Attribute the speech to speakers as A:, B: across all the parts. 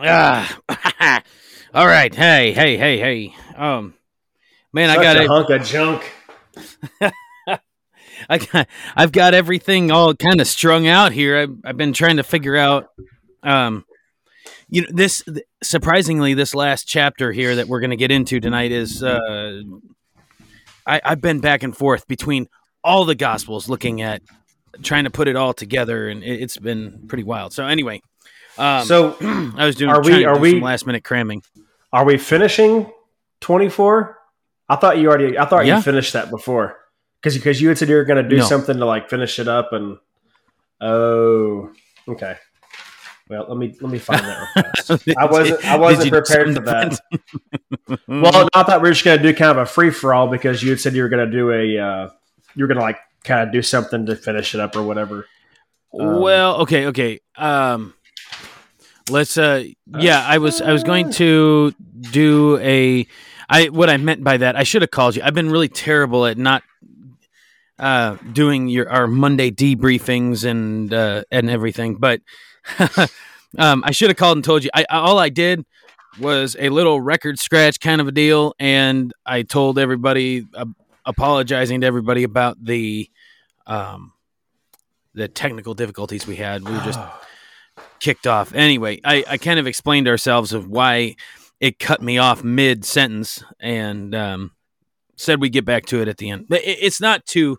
A: Ah, all right. Hey, hey, hey, hey. Um, man,
B: Such
A: I got
B: a hunk of junk.
A: I got, I've got everything all kind of strung out here. I've, I've been trying to figure out, um, you know, this surprisingly, this last chapter here that we're going to get into tonight is, uh, I, I've been back and forth between all the gospels, looking at trying to put it all together, and it, it's been pretty wild. So anyway, um,
B: So,
A: I was doing
B: are we- are we-
A: last minute cramming.
B: are we finishing 24? I thought you already. I thought
A: Yeah.
B: you finished that before, because because you had said you were going to do
A: No.
B: something to like finish it up, and oh, okay. Well, let me let me find that. I wasn't I wasn't prepared for that. Well, I thought we were just going to do kind of a free for all because you had said you were going to do a uh, you were going to like kind of do something to finish it up or whatever. Um,
A: well, okay, okay. Um, let's. Uh, yeah, I was. I was going to do a. I what I meant by that. I should have called you. I've been really terrible at not uh, doing your our Monday debriefings and uh, and everything. But um, I should have called and told you. I all I did was a little record scratch kind of a deal, and I told everybody, uh, apologizing to everybody about the um, the technical difficulties we had. We were just kicked off. Anyway, I, I kind of explained ourselves of why it cut me off mid sentence and um, said we'd get back to it at the end. But it, it's not too.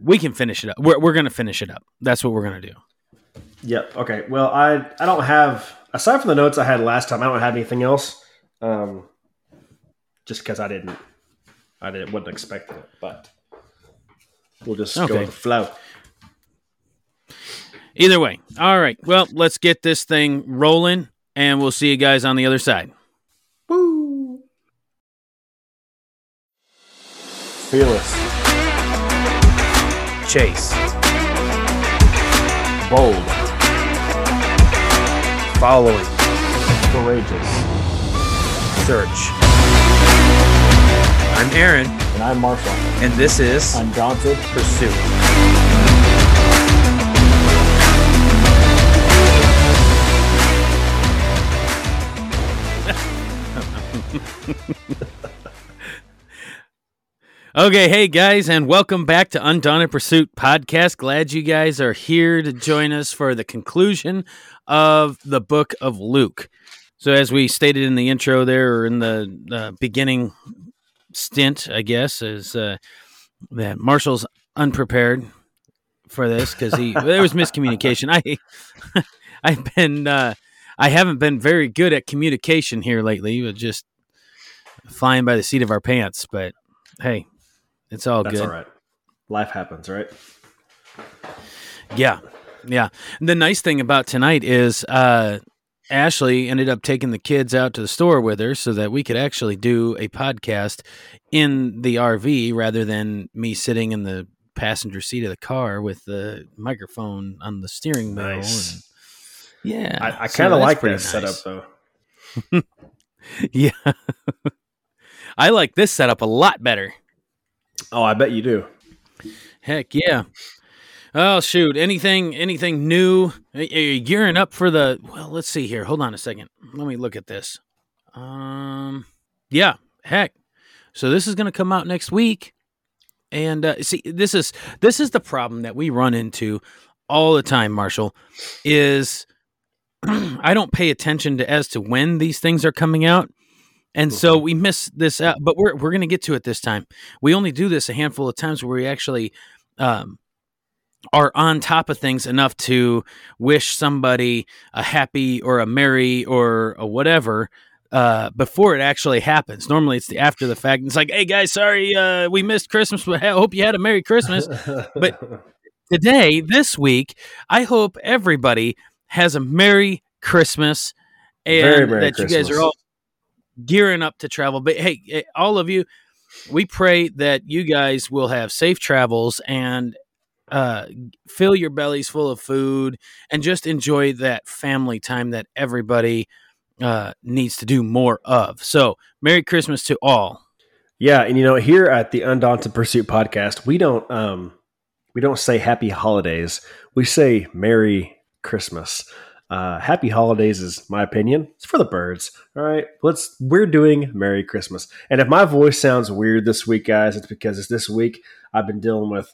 A: We can finish it up. We're, we're going to finish it up. That's what we're going to do.
B: Yep. Okay. Well, I I don't have aside from the notes I had last time. I don't have anything else. Um, just because I didn't, I didn't wasn't expecting it, but we'll just go
A: Okay.
B: with the flow.
A: Either way. All right. Well, let's get this thing rolling, and we'll see you guys on the other side.
B: Woo! Fearless,
A: Chase.
B: bold,
A: Following.
B: courageous,
A: Search. I'm Aaron,
B: and I'm Marshall.
A: and this is
B: Undaunted.
A: Pursuit. Okay, hey guys, and welcome back to Undaunted Pursuit podcast. Glad you guys are here to join us for the conclusion of the book of Luke. So, as we stated in the intro there, or in the uh, beginning stint, I guess, is uh, that Marshall's unprepared for this because he there was miscommunication. I I've been uh, I haven't been very good at communication here lately. With just flying by the seat of our pants, but hey, it's all
B: That's
A: good.
B: all right. Life happens, right?
A: Yeah. Yeah. The nice thing about tonight is uh Ashley ended up taking the kids out to the store with her so that we could actually do a podcast in the RV rather than me sitting in the passenger seat of the car with the microphone on the steering wheel.
B: Nice.
A: and- yeah.
B: I, I kind of
A: that's
B: like that setup though.
A: Yeah. I like this setup a lot better.
B: Oh, I bet you do.
A: Heck yeah. Oh shoot! Anything? Anything new? Are you gearing up for the? Well, let's see here. Hold on a second. Let me look at this. Um, yeah. Heck. So this is going to come out next week, and uh, see, this is this is the problem that we run into all the time. Marshall is I don't pay attention to as to when these things are coming out. And so we miss this out, but we're we're gonna get to it this time. We only do this a handful of times where we actually um, are on top of things enough to wish somebody a happy or a merry or a whatever uh, before it actually happens. Normally, it's the after the fact. It's like, hey guys, sorry uh, we missed Christmas, but I hope you had a merry Christmas. But- Today, this week, I hope everybody has a merry Christmas and
B: Merry
A: that you guys are all gearing up to travel. But hey, eh, all of you, we pray that you guys will have safe travels and uh, fill your bellies full of food and just enjoy that family time that everybody uh, needs to do more of. So, Merry Christmas to all.
B: Yeah, and you know, here at the Undaunted Pursuit podcast, we don't um we don't say happy holidays. We say Merry Christmas. Uh, happy holidays is my opinion. It's for the birds. All right, let's. We're doing Merry Christmas. And if my voice sounds weird this week, guys, it's because it's this week I've been dealing with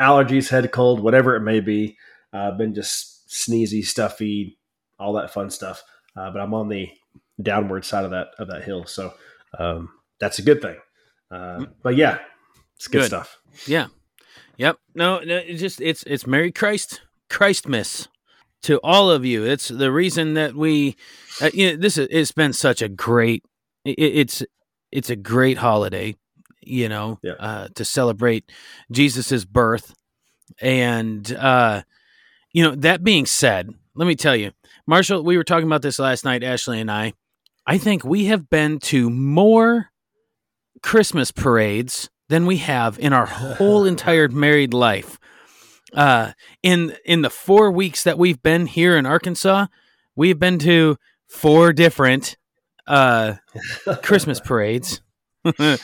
B: allergies, head cold, whatever it may be. Uh, I've been just sneezy, stuffy, all that fun stuff. Uh, but I'm on the downward side of that of that hill, so um, that's a good thing. Uh, but yeah, it's good,
A: Good.
B: stuff.
A: Yeah. Yep. No, no, it's just it's it's Merry Christ Christmas to all of you. It's the reason that we uh, you know, this is it's been such a great it, it's it's a great holiday, you know,
B: Yeah.
A: uh, to celebrate Jesus's birth. And uh you know, that being said, let me tell you, Marshall, we were talking about this last night, Ashley and I. I think we have been to more Christmas parades than we have in our whole entire married life. Uh, in in the four weeks that we've been here in Arkansas, we've been to four different uh, Christmas parades. and,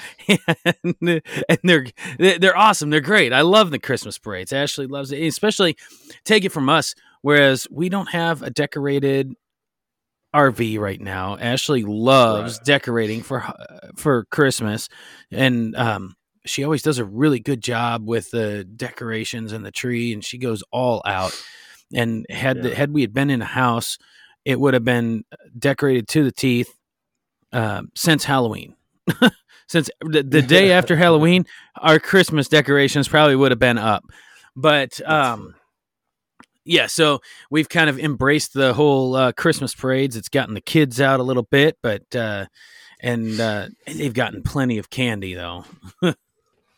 A: and they're they're awesome. They're great. I love the Christmas parades. Ashley loves it, especially take it from us. Whereas we don't have a decorated RV right now. Ashley loves
B: Right.
A: decorating for for Christmas, and um, she always does a really good job with the decorations and the tree, and she goes all out. And had the, had we had been in a house, it would have been decorated to the teeth uh, since Halloween. since the, the day after Halloween, our Christmas decorations probably would have been up. But um, yeah, so we've kind of embraced the whole uh, Christmas parades. It's gotten the kids out a little bit, but uh, and uh, they've gotten plenty of candy though.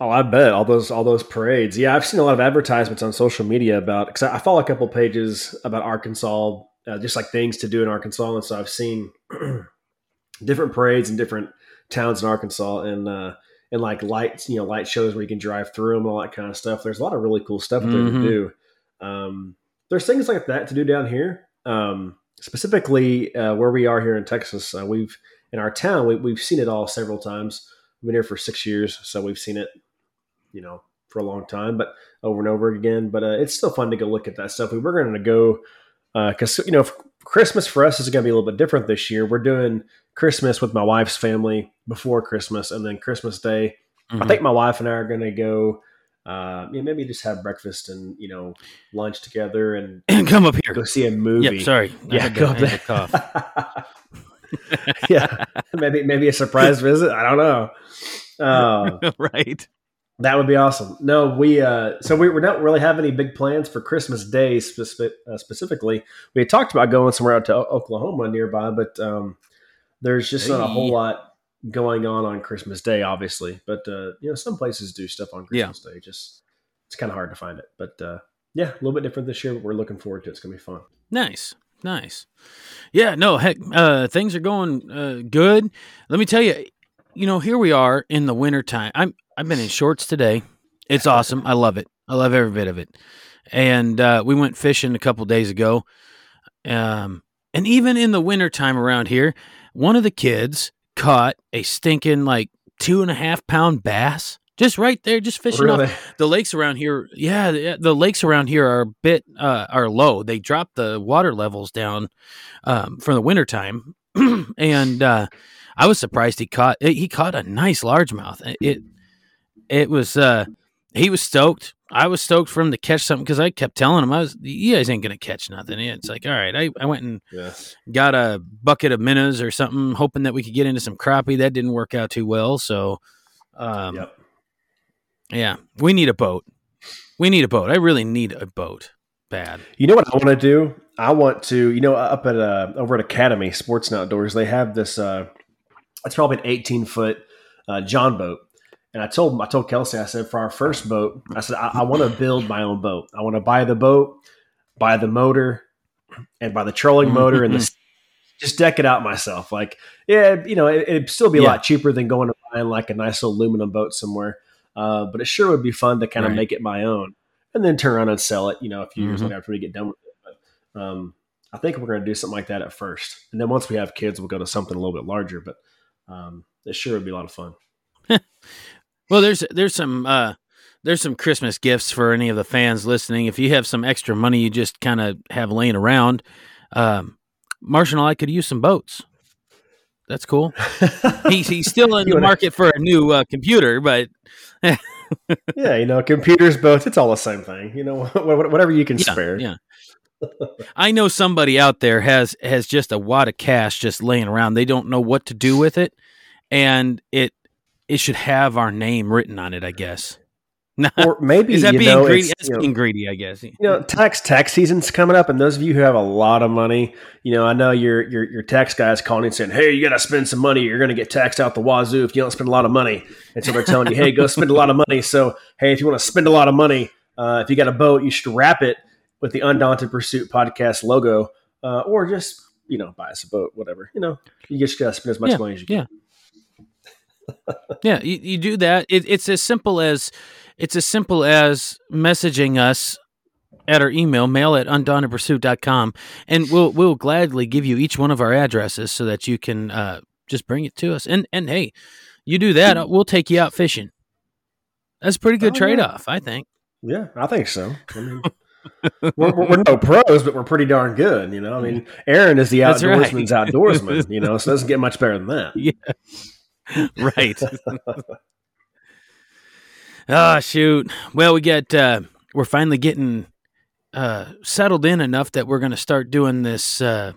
B: Oh, I bet all those all those parades. Yeah, I've seen a lot of advertisements on social media about because I follow a couple pages about Arkansas, uh, just like things to do in Arkansas, and so I've seen different parades in different towns in Arkansas, and uh, and like lights, you know, light shows where you can drive through them and all that kind of stuff. There's a lot of really cool stuff there
A: Mhm.
B: to do. Um, there's things like that to do down here. Um, specifically, uh, where we are here in Texas, uh, we've in our town we, we've seen it all several times. We've been here for six years, so we've seen it you know, for a long time, but over and over again. But uh, it's still fun to go look at that stuff. We were going to go because you know Christmas for us is going to be a little bit different this year. We're doing Christmas with my wife's family before Christmas, and then Christmas Day. I think my wife and I are going to go. Uh, yeah, maybe just have breakfast and you know lunch together and
A: and come up here.
B: go see a movie.
A: Yep, sorry.
B: Yeah,
A: I
B: up there.
A: cough.
B: yeah, maybe maybe a surprise visit. I don't know. Uh,
A: right.
B: That would be awesome. No, we uh, so we, we don't really have any big plans for Christmas Day specific, uh, specifically. We had talked about going somewhere out to Oklahoma nearby, but um, there's just not a whole lot going on on Christmas Day, obviously. But uh, you know, some places do stuff on
A: Yeah.
B: Christmas Day. Just it's kind of hard to find it, but uh, yeah, a little bit different this year. But we're looking forward to it. It's gonna be fun.
A: Nice. Nice. Yeah, no, heck, uh, things are going uh, good. Let me tell you, you know, here we are in the wintertime. I'm I've been in shorts today. It's awesome. I love it. I love every bit of it. And uh, we went fishing a couple days ago. Um, and even in the wintertime around here, one of the kids caught a stinking like two and a half pound bass just right there, just fishing off the lakes around here yeah the, the lakes around here are a bit uh, are low they drop the water levels down um, for the wintertime and uh, i was surprised he caught he caught a nice largemouth it it was uh he was stoked i was stoked for him to catch something because i kept telling him i was you guys ain't gonna catch nothing it's like all right i, I went and
B: Yeah.
A: got a bucket of minnows or something hoping that we could get into some crappie that didn't work out too well so um,
B: yep.
A: yeah, we need a boat. We need a boat. I really need a boat. Bad.
B: You know what I want to do? I want to, you know, up at uh, over at Academy Sports and Outdoors, they have this. Uh, it's probably an 18 foot uh, John boat, and I told I told Kelsey, I said for our first boat, I said I, I want to build my own boat. I want to buy the boat, buy the motor, and buy the trolling motor, and the, just deck it out myself. Like, yeah, you know, it, it'd still be a
A: Yeah.
B: lot cheaper than going to buying like a nice aluminum boat somewhere. Uh, but it sure would be fun to kind of
A: Right.
B: make it my own and then turn around and sell it, you know, a few years
A: Mhm.
B: later after we get done with it. But um, I think we're going to do something like that at first. And then once we have kids, we'll go to something a little bit larger. But um, it sure would be a lot of fun.
A: Well, there's there's some uh there's some Christmas gifts for any of the fans listening. If you have some extra money you just kind of have laying around, um, Marshall and I could use some boats. That's cool. he's he's still in the market for a new uh, computer, but
B: yeah, you know, computers, boats, it's all the same thing. You know, wha- wha- whatever you can
A: yeah,
B: spare.
A: yeah. I know somebody out there has has just a wad of cash just laying around. They don't know what to do with it, and it it should have our name written on it. I guess.
B: Or maybe
A: Is that being
B: know,
A: greedy? That's
B: you know,
A: being greedy, I guess.
B: you know, tax tax season's coming up, and those of you who have a lot of money, you know, I know your your your tax guys calling and saying, "Hey, you got to spend some money. You're going to get taxed out the wazoo if you don't spend a lot of money." And so they're telling you, "Hey, go spend a lot of money." So, hey, if you want to spend a lot of money, uh, if you got a boat, you should wrap it with the Undaunted Pursuit podcast logo, uh, or just you know, buy us a boat, whatever. You know, you just got to spend as much
A: Yeah,
B: money as you can.
A: Yeah. Yeah, you, you do that. It, it's as simple as it's as simple as messaging us at our email, mail at undauntedpursuit.com, and we'll we'll gladly give you each one of our addresses so that you can uh, just bring it to us. And and hey, you do that, uh, we'll take you out fishing. That's a pretty good
B: Oh,
A: trade off, I think.
B: Yeah, I think so. I mean, we're, we're, we're no pros, but we're pretty darn good. You know, I mean, Aaron is the
A: That's right.
B: outdoorsman's outdoorsman. You know, so it doesn't get much better than that.
A: right. Ah, shoot. Well, we get uh we're finally getting uh settled in enough that we're going to start doing this uh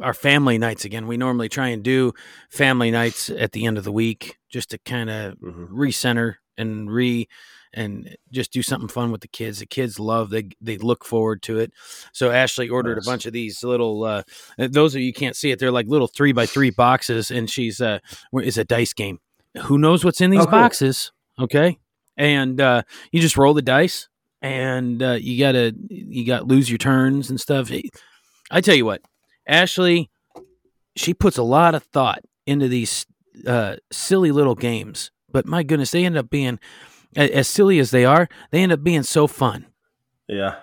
A: our family nights again. We normally try and do family nights at the end of the week just to kind of
B: Mhm.
A: recenter and re and just do something fun with the kids. The kids love they they look forward to it. So Ashley ordered
B: Nice.
A: a bunch of these little uh those of you can't see it, they're like little three by three boxes and she's uh is a dice game. Who knows what's in these
B: Oh, cool.
A: boxes? Okay. And uh you just roll the dice and uh you gotta you got lose your turns and stuff. I tell you what, Ashley, she puts a lot of thought into these uh, silly little games. But my goodness, they end up being as silly as they are. They end up being so fun,
B: Yeah,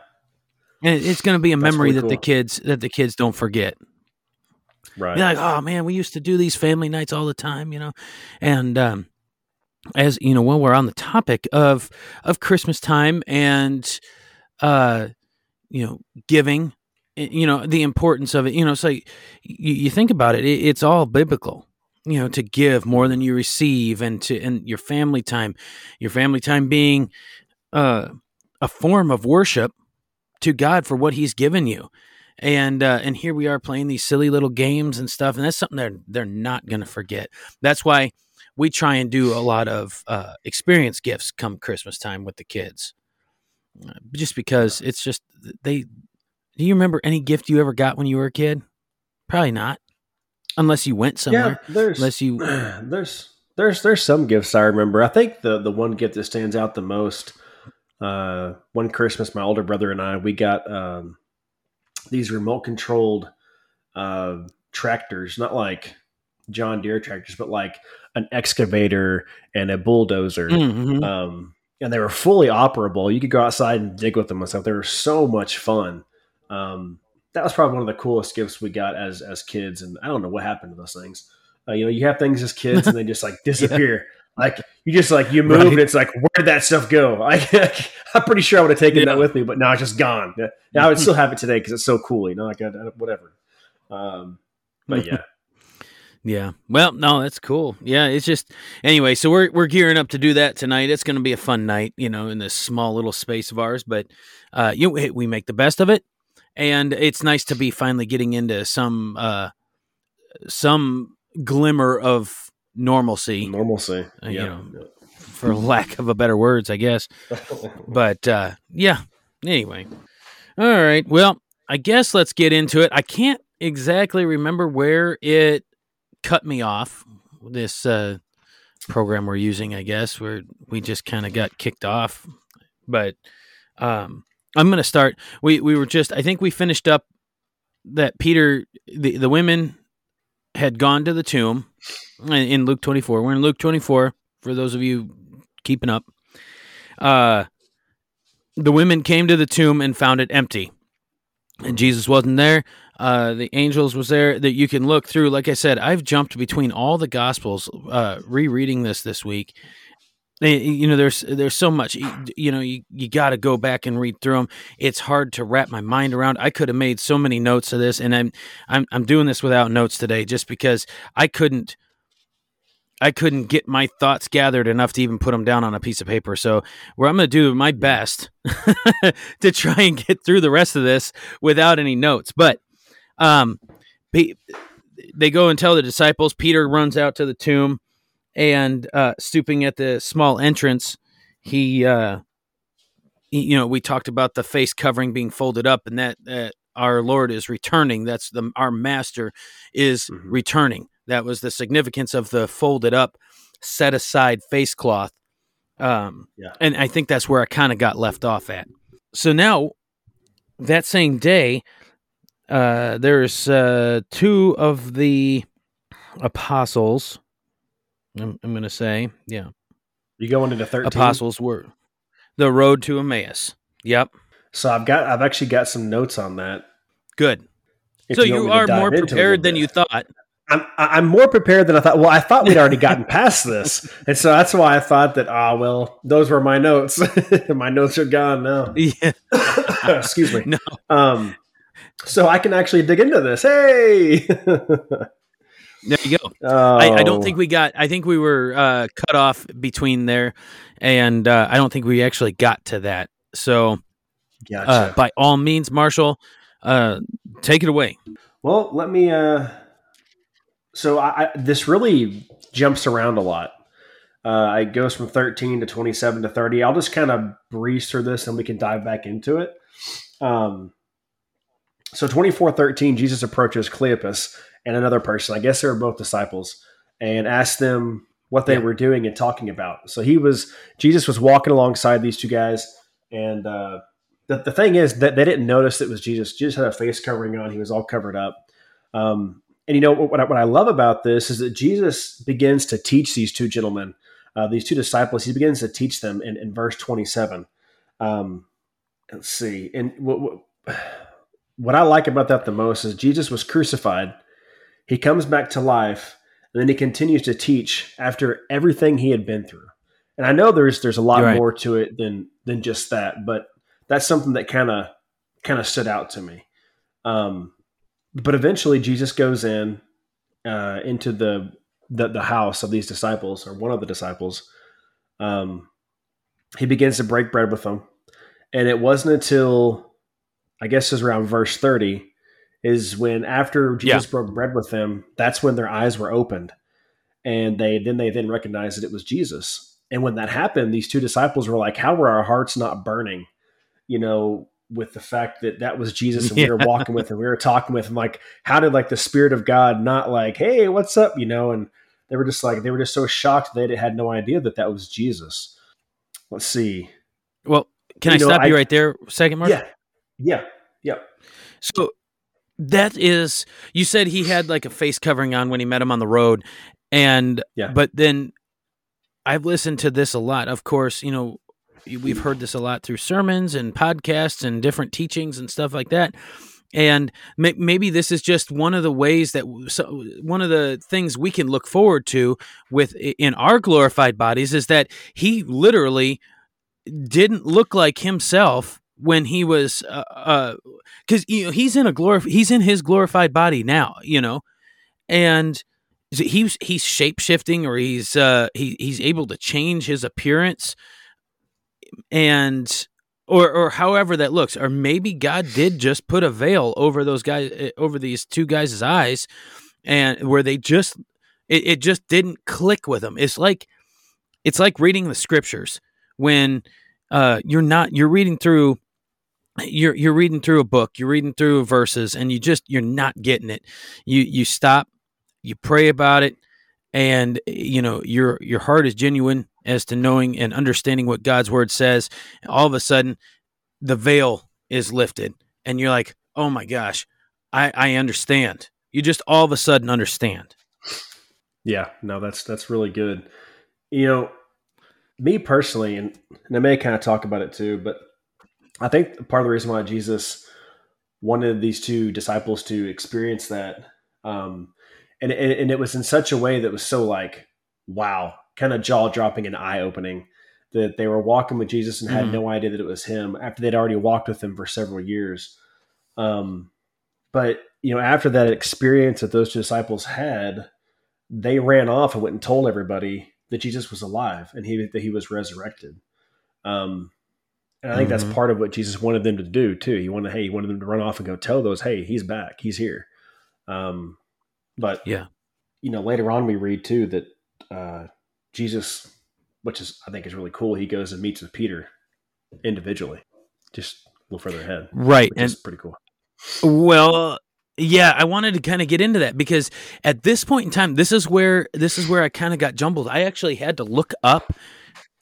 A: and it's going to be a
B: That's
A: memory
B: really
A: that the kids that the kids don't forget.
B: right.
A: You're like, oh man, we used to do these family nights all the time, you know. And um, as you know, while we're on the topic of of Christmas time and uh, you know, giving, you know, the importance of it. You know, it's like you, you think about it, it, it's all biblical. You know, to give more than you receive, and to and your family time, your family time being uh, a form of worship to God for what He's given you and uh, and here we are playing these silly little games and stuff, and that's something they're they're not to forget. That's why we try and do a lot of uh, experience gifts come Christmas time with the kids, Uh, just because it's just they. Do you remember any gift you ever got when you were a kid? Probably not, unless you went somewhere.
B: Yeah, there's
A: Unless you,
B: there's there's there's some gifts I remember. I think the the one gift that stands out the most. Uh, one Christmas, my older brother and I we got um, these remote controlled uh, tractors, not like John Deere tractors, but like an excavator and a bulldozer.
A: Mhm.
B: um, and they were fully operable. You could go outside and dig with them and stuff. They were so much fun. Um, that was probably one of the coolest gifts we got as as kids. And I don't know what happened to those things. Uh, you know, you have things as kids and they just like disappear. Like you just like you move
A: Right.
B: and it's like where did that stuff go? I, I'm pretty sure I would have taken
A: Yeah.
B: that with me, but now it's just gone. Yeah, yeah, I would still have it today because it's so cool. You know, like I, I- whatever. Um, but yeah,
A: Yeah. Well, no, that's cool. Yeah, it's just anyway. So we're we're gearing up to do that tonight. It's going to be a fun night, you know, in this small little space of ours. But uh, you know, we make the best of it, and it's nice to be finally getting into some uh, some glimmer of normalcy,
B: normalcy.
A: Uh, you
B: Yeah.
A: know, for lack of a better words, I guess. But uh, yeah. Anyway, all right. Well, I guess let's get into it. I can't exactly remember where it cut me off. This uh, program we're using, I guess, where we just kind of got kicked off. But um, I'm going to start. We we were just. I think we finished up that Peter. The the women had gone to the tomb in- in Luke 24. We're in Luke 24 for those of you keeping up. Uh, the women came to the tomb and found it empty. And Jesus wasn't there. Uh, the angels was there that you can look through. Like I said, I've jumped between all the gospels, uh, rereading this this week, you know there's there's so much you, you know you, you got to go back and read through them it's hard to wrap my mind around. I could have made so many notes of this and i'm i'm, I'm doing this without notes today just because i couldn't i couldn't get my thoughts gathered enough to even put them down on a piece of paper. So where i'm going to do my best to try and get through the rest of this without any notes. But um they go and tell the disciples. Peter runs out to the tomb and uh, stooping at the small entrance, he, uh, he, you know, we talked about the face covering being folded up, and that that our Lord is returning. That's the our Master is mm-hmm. returning. That was the significance of the folded up, set aside face cloth. Um, yeah. And I think that's where I kind of got left off at. So now, that same day, uh, there's uh, two of the apostles I'm, I'm going to say, yeah.
B: You go into the 13?
A: Apostles were the road to Emmaus. Yep.
B: So I've got, I've actually got some notes on that.
A: Good. so you, you are more prepared than you thought.
B: I'm, I'm more prepared than I thought. Well, I thought we'd already gotten past this, and so that's why I thought that. Ah, well, those were my notes. my notes are gone now. Yeah. Excuse me. No. Um. So I can actually dig into this. Hey.
A: There you go. Oh. I, I, don't think we got. I think we were uh, cut off between there, and uh, I don't think we actually got to that. So, uh, gotcha. uh, by all means, Marshall, uh, take it away.
B: Well, let me. Uh, so I, I, this really jumps around a lot. it goes from 13 to 27 to 30. I'll just kind of breeze through this, and we can dive back into it. Um, so 24 13, Jesus approaches Cleopas and another person. I guess they were both disciples, and asked them what they yeah. were doing and talking about. So he was Jesus was walking alongside these two guys, and uh, the the thing is that they didn't notice it was Jesus. Jesus had a face covering on; he was all covered up. Um, and you know what I, what I love about this is that Jesus begins to teach these two gentlemen, uh, these two disciples. He begins to teach them in, in verse twenty seven. Um, let's see, and what, what what I like about that the most is Jesus was crucified he comes back to life, and then he continues to teach after everything he had been through. And I know there's there's a lot right. more to it than than just that, but that's something that kind of kind of stood out to me. Um, but eventually, Jesus goes in uh, into the, the the house of these disciples, or one of the disciples. Um, he begins to break bread with them, and it wasn't until I guess it was around verse thirty is when after Jesus yeah. broke bread with them, that's when their eyes were opened, and they then they then recognized that it was Jesus. And when that happened, these two disciples were like, "How were our hearts not burning?" You know, with the fact that that was Jesus and yeah. we were walking with and we were talking with him. Like, how did like the Spirit of God not like, "Hey, what's up?" You know, and they were just like they were just so shocked they had no idea that that was Jesus. Let's see.
A: Well, can you I know, stop I, you right there, second, Mark?
B: Yeah, yeah, yeah.
A: So that is, you said he had like a face covering on when he met him on the road, and yeah. but then I've listened to this a lot. Of course, you know we've heard this a lot through sermons and podcasts and different teachings and stuff like that. And may- maybe this is just one of the ways that so, one of the things we can look forward to with in our glorified bodies is that he literally didn't look like himself when he was uh, uh cuz you know he's in a glor he's in his glorified body now, you know. And he's he's shape shifting or he's uh he he's able to change his appearance and or or however that looks or maybe God did just put a veil over those guys eh, over these two guys' eyes and where they just it, it just didn't click with them. It's like it's like reading the scriptures when uh, you're not you're reading through you're you're reading through a book, you're reading through verses, and you just you're not getting it. You you stop, you pray about it, and you know your your heart is genuine as to knowing and understanding what God's word says. All of a sudden, the veil is lifted, and you're like, oh my gosh, I I understand. You just all of a sudden understand.
B: Yeah, no, that's that's really good. You know, me personally, and, and I may kind of talk about it too, but I think part of the reason why Jesus wanted these two disciples to experience that, um, and and it was in such a way that was so like wow, kind of jaw dropping and eye opening, that they were walking with Jesus and had
A: Mhm.
B: no idea that it was him after they'd already walked with him for several years. Um, but you know, after that experience that those two disciples had, they ran off and went and told everybody that Jesus was alive and he that he was resurrected. Um, and I think
A: Mhm.
B: that's part of what Jesus wanted them to do too. He wanted, hey, he wanted them to run off and go tell those, hey, he's back, he's here. Um, but
A: Yeah.
B: you know, later on we read too that uh, Jesus, which is I think is really cool, he goes and meets with Peter individually, just a little further ahead,
A: Right.
B: which
A: And
B: is pretty cool.
A: Well, yeah, I wanted to kind of get into that because at this point in time, this is where this is where I kind of got jumbled. I actually had to look up.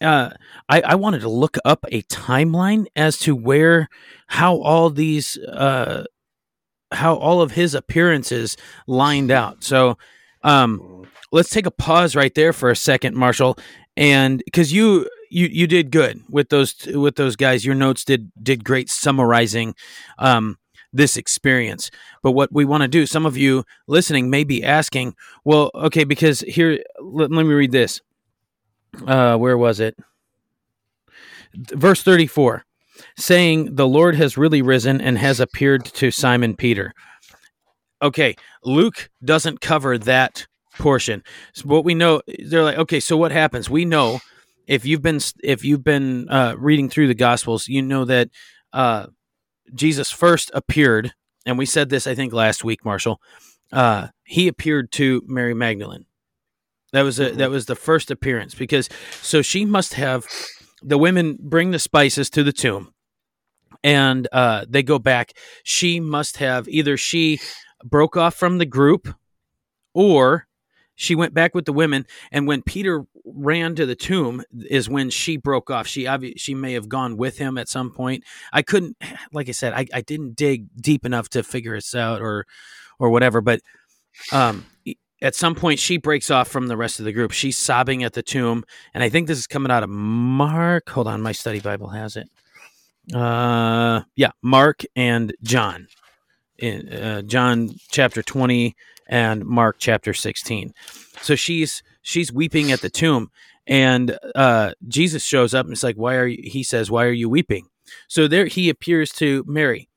A: Uh, I, I wanted to look up a timeline as to where how all these uh, how all of his appearances lined out. So, um, let's take a pause right there for a second, Marshall, and because you you you did good with those with those guys. Your notes did did great summarizing um, this experience. But what we want to do, some of you listening may be asking, well, okay, because here, let, let me read this. Uh, where was it? Verse 34 saying, The Lord has really risen and has appeared to Simon Peter. Okay, Luke doesn't cover that portion. So what we know, they're like, okay, so what happens? We know if you've been if you've been uh, reading through the Gospels, you know that uh, Jesus first appeared, and we said this I think last week, Marshall. Uh, he appeared to Mary Magdalene. That was a, that was the first appearance because so she must have the women bring the spices to the tomb, and uh, they go back. She must have either she broke off from the group, or she went back with the women. And when Peter ran to the tomb, is when she broke off. She obvi- she may have gone with him at some point. I couldn't, like I said, I, I didn't dig deep enough to figure this out or or whatever. But um, at some point, she breaks off from the rest of the group. She's sobbing at the tomb, and I think this is coming out of Mark. Hold on, my study Bible has it. Uh, yeah, Mark and John, in uh, John chapter twenty and Mark chapter sixteen. So she's she's weeping at the tomb, and uh, Jesus shows up and it's like, "Why are you?" He says, "Why are you weeping?" So there he appears to Mary,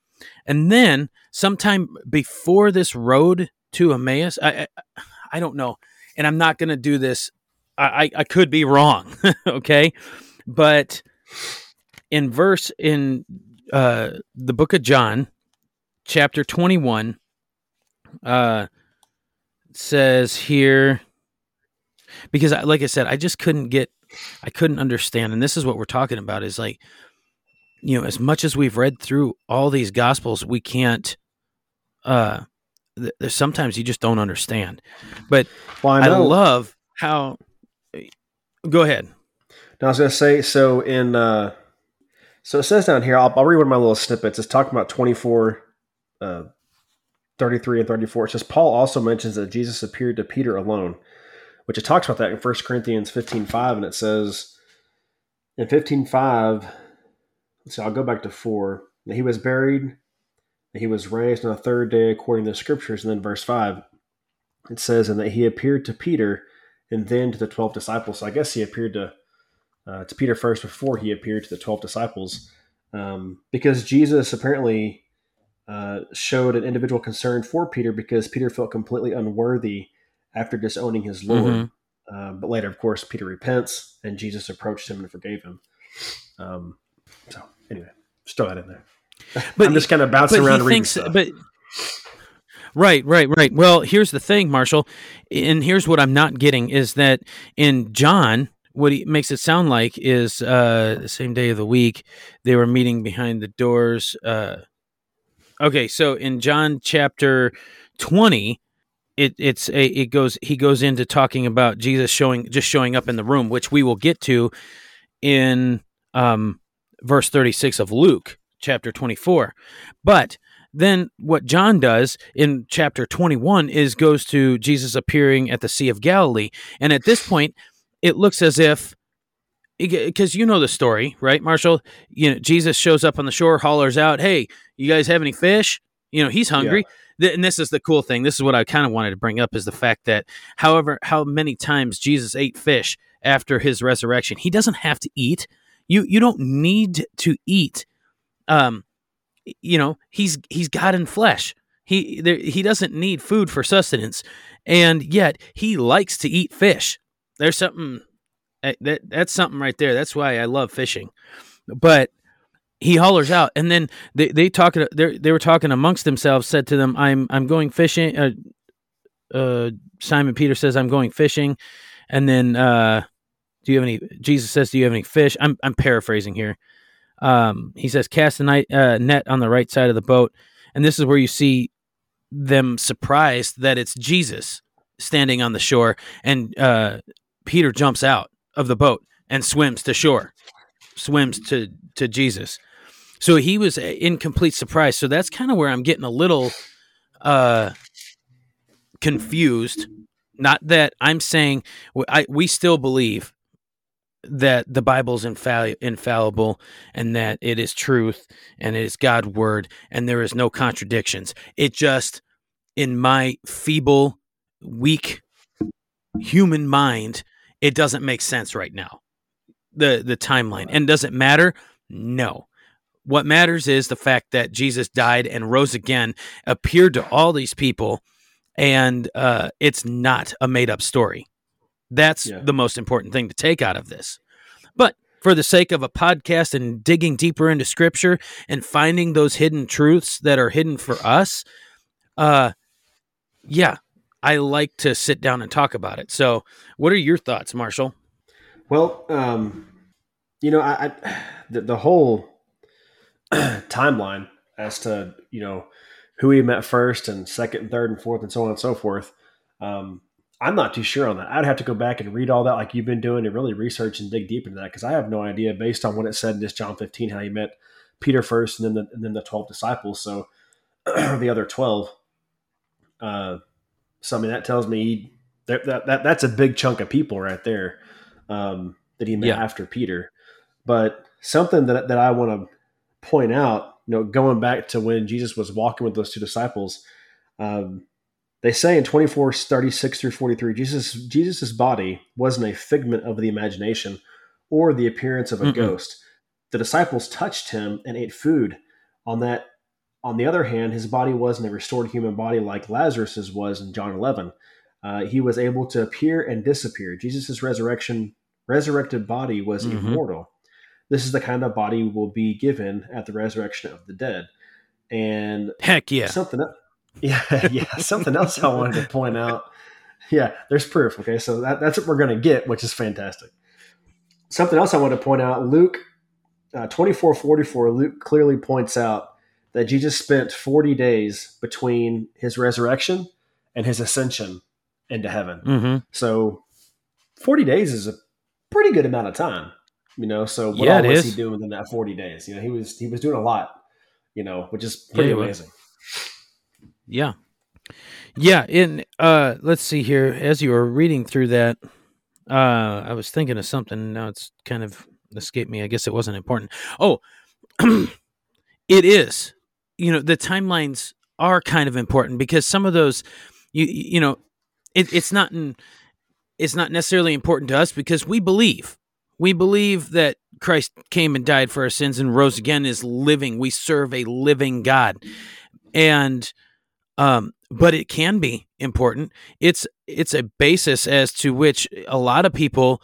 A: and then sometime before this road to Emmaus, I I, I don't know, and I'm not going to do this. I, I I could be wrong, okay, but in verse in uh, the book of John, chapter 21, uh, says here because I, like I said, I just couldn't get, I couldn't understand, and this is what we're talking about is like, you know, as much as we've read through all these gospels, we can't. Uh, there's sometimes you just don't understand, but
B: Well, I
A: I, love how. Go ahead.
B: Now, I was going to say, so in, uh, so it says down here, I'll, I'll read one of my little snippets. It's talking about 24, uh, 33 and 34. It says, Paul also mentions that Jesus appeared to Peter alone, which it talks about that in 1 Corinthians 15, 5. And it says in 15, 5, so I'll go back to 4, that he was buried, that he was raised on the third day according to the scriptures. And then verse 5, it says, and that he appeared to Peter and then to the 12 disciples. So I guess he appeared to uh, to Peter first before he appeared to the 12 disciples um, because Jesus apparently uh, showed an individual concern for Peter because Peter felt completely unworthy after disowning his Lord.
A: Mhm.
B: Uh, but later, of course, Peter repents and Jesus approached him and forgave him. Um, so, anyway, just throw that in there.
A: But-
B: I'm just kind of bouncing around reading
A: thinks,
B: stuff.
A: but right, right, right. Well, here's the thing, Marshall, and here's what I'm not getting is that in John, what he makes it sound like is uh, the same day of the week they were meeting behind the doors. Uh, okay, so in John chapter 20. It, it's a it goes he goes into talking about Jesus showing just showing up in the room, which we will get to in um, verse 36 of Luke chapter 24. But then what John does in chapter 21 is goes to Jesus appearing at the Sea of Galilee. And at this point, it looks as if because you know the story, right, Marshall? You know, Jesus shows up on the shore, hollers out, "Hey, you guys have any fish?" You know, he's hungry. th- and this is the cool thing. This is what I kind of wanted to bring up is the fact that, however, how many times Jesus ate fish after his resurrection, he doesn't have to eat. You you don't need to eat. Um, you know, he's he's God in flesh. He there, he doesn't need food for sustenance, and yet he likes to eat fish. There's something eh, that that's something right there. That's why I love fishing. But he hollers out, and then they they talk. They they were talking amongst themselves. Said to them, "I'm I'm going fishing." Uh, uh, Simon Peter says, "I'm going fishing," and then uh, do you have any? Jesus says, "Do you have any fish?" I'm I'm paraphrasing here. Um, he says, "Cast a night, uh, net on the right side of the boat," and this is where you see them surprised that it's Jesus standing on the shore, and uh, Peter jumps out of the boat and swims to shore, swims to to Jesus. So he was in complete surprise. So that's kind of where I'm getting a little uh, confused. Not that I'm saying I, we still believe that the Bible's infall- infallible and that it is truth and it is God's word and there is no contradictions. It just, in my feeble, weak human mind, it doesn't make sense right now. The the timeline and does it matter? No. What matters is the fact that Jesus died and rose again, appeared to all these people, and uh, it's not a made up story. That's yeah. the most important thing to take out of this. But for the sake of a podcast and digging deeper into scripture and finding those hidden truths that are hidden for us, uh, yeah, I like to sit down and talk about it. So, what are your thoughts, Marshall?
B: Well, um, you know, I, I the, the whole timeline as to you know who he met first and second and third and fourth and so on and so forth. Um, I'm not too sure on that. I'd have to go back and read all that like you've been doing and really research and dig deep into that because I have no idea based on what it said in this John 15 how he met Peter first and then the, and then the 12 disciples. So the other 12. Uh, so I mean that tells me that, that, that that's a big chunk of people right there um, that he met yeah. after Peter. But something that that I want to point out, you know, going back to when Jesus was walking with those two disciples. Um, they say in 24, 36 through 43, Jesus Jesus's body wasn't a figment of the imagination or the appearance of a mm ghost. The disciples touched him and ate food. On that, on the other hand, his body wasn't a restored human body like Lazarus's was in John 11. Uh, he was able to appear and disappear. Jesus's resurrection, resurrected body was mm-hmm. immortal. This is the kind of body will be given at the resurrection of the dead. And
A: heck yeah,
B: something yeah, yeah. Something else I wanted to point out. Yeah, there's proof. Okay, so that, that's what we're going to get, which is fantastic. Something else I want to point out Luke uh, 24 44, Luke clearly points out that Jesus spent 40 days between his resurrection and his ascension into heaven.
A: Mm-hmm.
B: So 40 days is a pretty good amount of time, you know. So what
A: yeah,
B: all was
A: is.
B: he doing in that 40 days? You know, he was he was doing a lot, you know, which is pretty yeah, amazing. Was.
A: Yeah. Yeah, in uh let's see here as you were reading through that uh I was thinking of something now it's kind of escaped me. I guess it wasn't important. Oh, it is. You know, the timelines are kind of important because some of those you you know, it, it's not in, it's not necessarily important to us because we believe. We believe that Christ came and died for our sins and rose again is living. We serve a living God. And um, but it can be important. It's it's a basis as to which a lot of people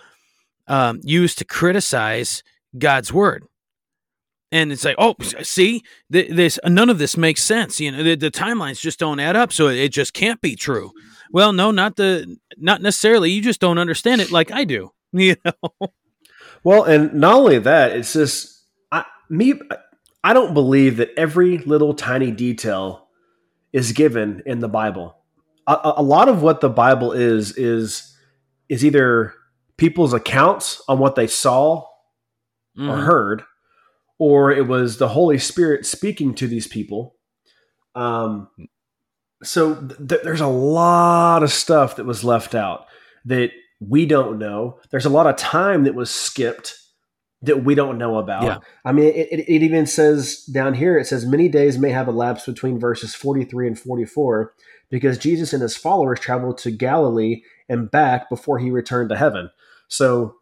A: um, use to criticize God's word. And it's like, oh, see, this none of this makes sense. You know, the, the timelines just don't add up, so it just can't be true. Well, no, not the not necessarily. You just don't understand it like I do. You know.
B: Well, and not only that, it's just I, me. I don't believe that every little tiny detail is given in the Bible. A, a, lot of what the Bible is is is either people's accounts on what they saw mm-hmm. or heard, or it was the Holy Spirit speaking to these people. Um, so th- there's a lot of stuff that was left out that we don't know. There's a lot of time that was skipped that we don't know about.
A: Yeah.
B: I mean, it, it, it even says down here, it says many days may have elapsed between verses 43 and 44 because Jesus and his followers traveled to Galilee and back before he returned to heaven. So,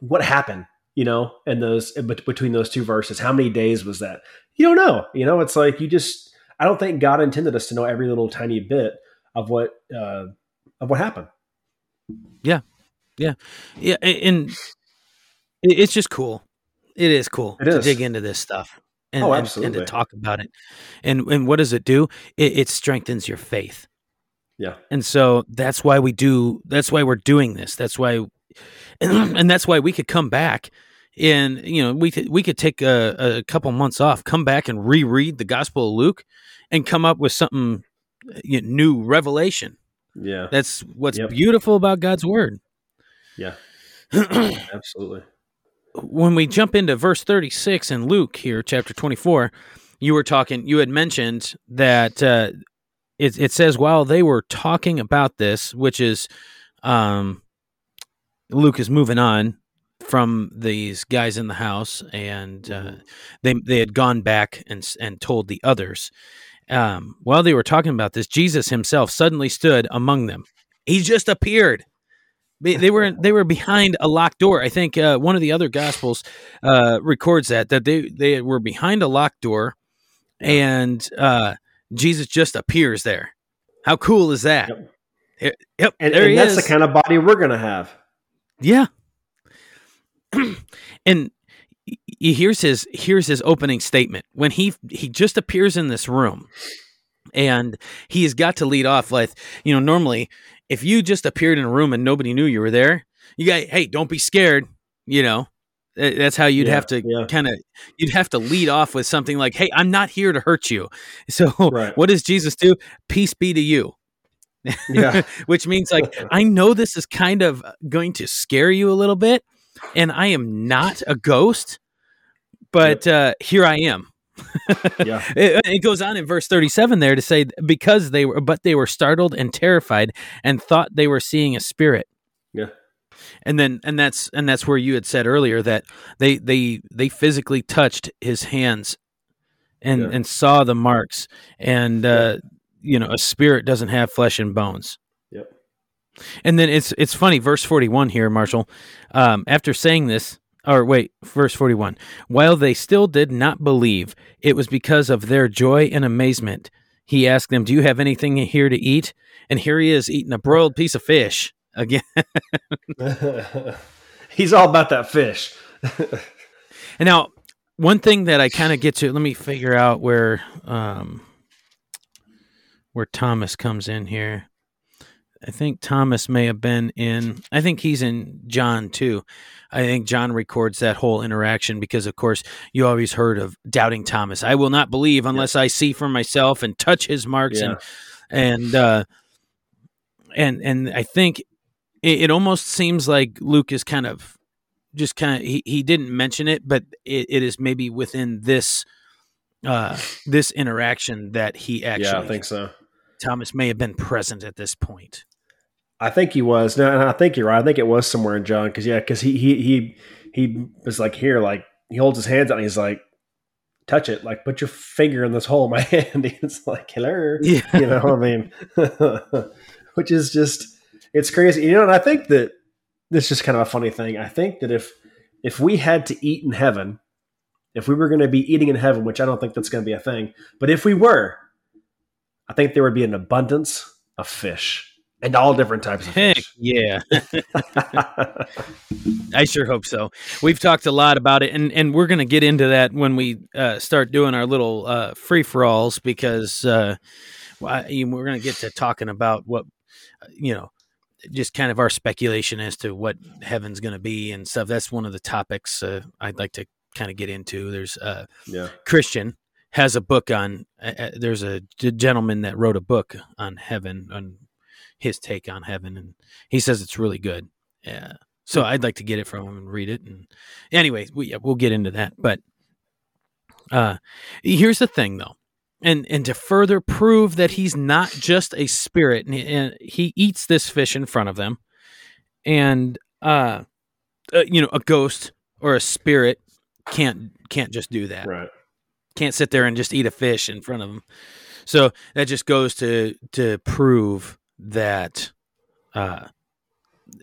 B: what happened, you know, in those in between those two verses? How many days was that? You don't know. You know, it's like you just, I don't think God intended us to know every little tiny bit of what, uh, of what happened.
A: Yeah, Yeah. Yeah. and it- it's just cool. It is cool
B: It
A: to
B: is.
A: dig into this stuff and,
B: Oh,
A: and- and, to talk about it. And and what does it do? It, it strengthens your faith.
B: Yeah.
A: And so that's why we do. That's why we're doing this. That's why, and that's why we could come back. And you know, we could we could take a, a couple months off, come back and reread the Gospel of Luke, and come up with something uh, you know, new revelation.
B: Yeah.
A: That's what's
B: Yep.
A: beautiful about God's word.
B: Yeah. Absolutely.
A: When we jump into verse 36 in Luke here, chapter 24, you were talking, you had mentioned that uh, it, it says while they were talking about this, which is um, Luke is moving on from these guys in the house, and uh, they they had gone back and and told the others. Um, while they were talking about this, Jesus himself suddenly stood among them. He just appeared. They, they were they were behind a locked door. I think uh, one of the other gospels uh, records that that they they were behind a locked door, and uh, Jesus just appears there. How cool is that?
B: Yep.
A: Yep, yep,
B: And, and that's
A: is.
B: the kind of body we're going to have.
A: Yeah. and here's his here's his opening statement when he he just appears in this room and he has got to lead off like you know normally if you just appeared in a room and nobody knew you were there you got hey don't be scared you know Uh, that's how you'd
B: Yeah,
A: have to
B: yeah.
A: kind of you'd have to lead off with something like hey i'm not here to hurt you so
B: Right.
A: what does jesus do peace be to you
B: Yeah.
A: which means like I know this is kind of going to scare you a little bit, and I am not a ghost, but uh, here I am.
B: Yeah.
A: It, it goes on in verse thirty-seven there to say because they were, but they were startled and terrified and thought they were seeing a spirit.
B: Yeah.
A: And then and that's and that's where you had said earlier that they they they physically touched his hands and
B: Yeah.
A: and saw the marks and uh, you know a spirit doesn't have flesh and bones.
B: Yep.
A: And then it's it's funny, verse forty one here, Marshall. Um, after saying this, or wait, verse forty one. While they still did not believe, it was because of their joy and amazement. He asked them, "Do you have anything here to eat?" And here he is eating a broiled piece of fish again.
B: He's all about that fish.
A: And now, one thing that I kind of get to, let me figure out where um, where Thomas comes in here. I think Thomas may have been in. I think he's in John too. I think John records that whole interaction because, of course, you always heard of doubting Thomas. I will not believe unless I see for myself and touch his marks
B: Yeah.
A: and and uh, and and I think it, it almost seems like Luke is kind of just kind of he, he didn't mention it, but it, it is maybe within this uh this interaction that he actually
B: yeah, I think so.
A: Thomas may have been present at this point.
B: I think he was. No, and I think you're right. I think it was somewhere in John because yeah, because he he he he was like here, like he holds his hands out and he's like, touch it, like put your finger in this hole in my hand. It's like hello,
A: Yeah.
B: you know. what I mean, which is just it's crazy, you know. And I think that this is just kind of a funny thing. I think that if if we had to eat in heaven, if we were going to be eating in heaven, which I don't think that's going to be a thing, but if we were, I think there would be an abundance of fish and all different types of
A: Heck
B: fish.
A: yeah. I sure hope so. We've talked a lot about it, and, and we're going to get into that when we uh, start doing our little uh, free for alls because uh, we're going to get to talking about what, uh, you know, just kind of our speculation as to what heaven's going to be and stuff. That's one of the topics uh, I'd like to kind of get into. There's uh,
B: yeah.
A: Christian has a book on. Uh, uh, there's a gentleman that wrote a book on heaven, on his take on heaven, and he says it's really good. Yeah, so I'd like to get it from him and read it. And anyway, we, we'll get into that. But uh, here's the thing, though, and and to further prove that he's not just a spirit, and he, and he eats this fish in front of them, and uh, uh, you know, a ghost or a spirit can't can't just do that.
B: Right.
A: Can't sit there and just eat a fish in front of them. So that just goes to to prove that uh,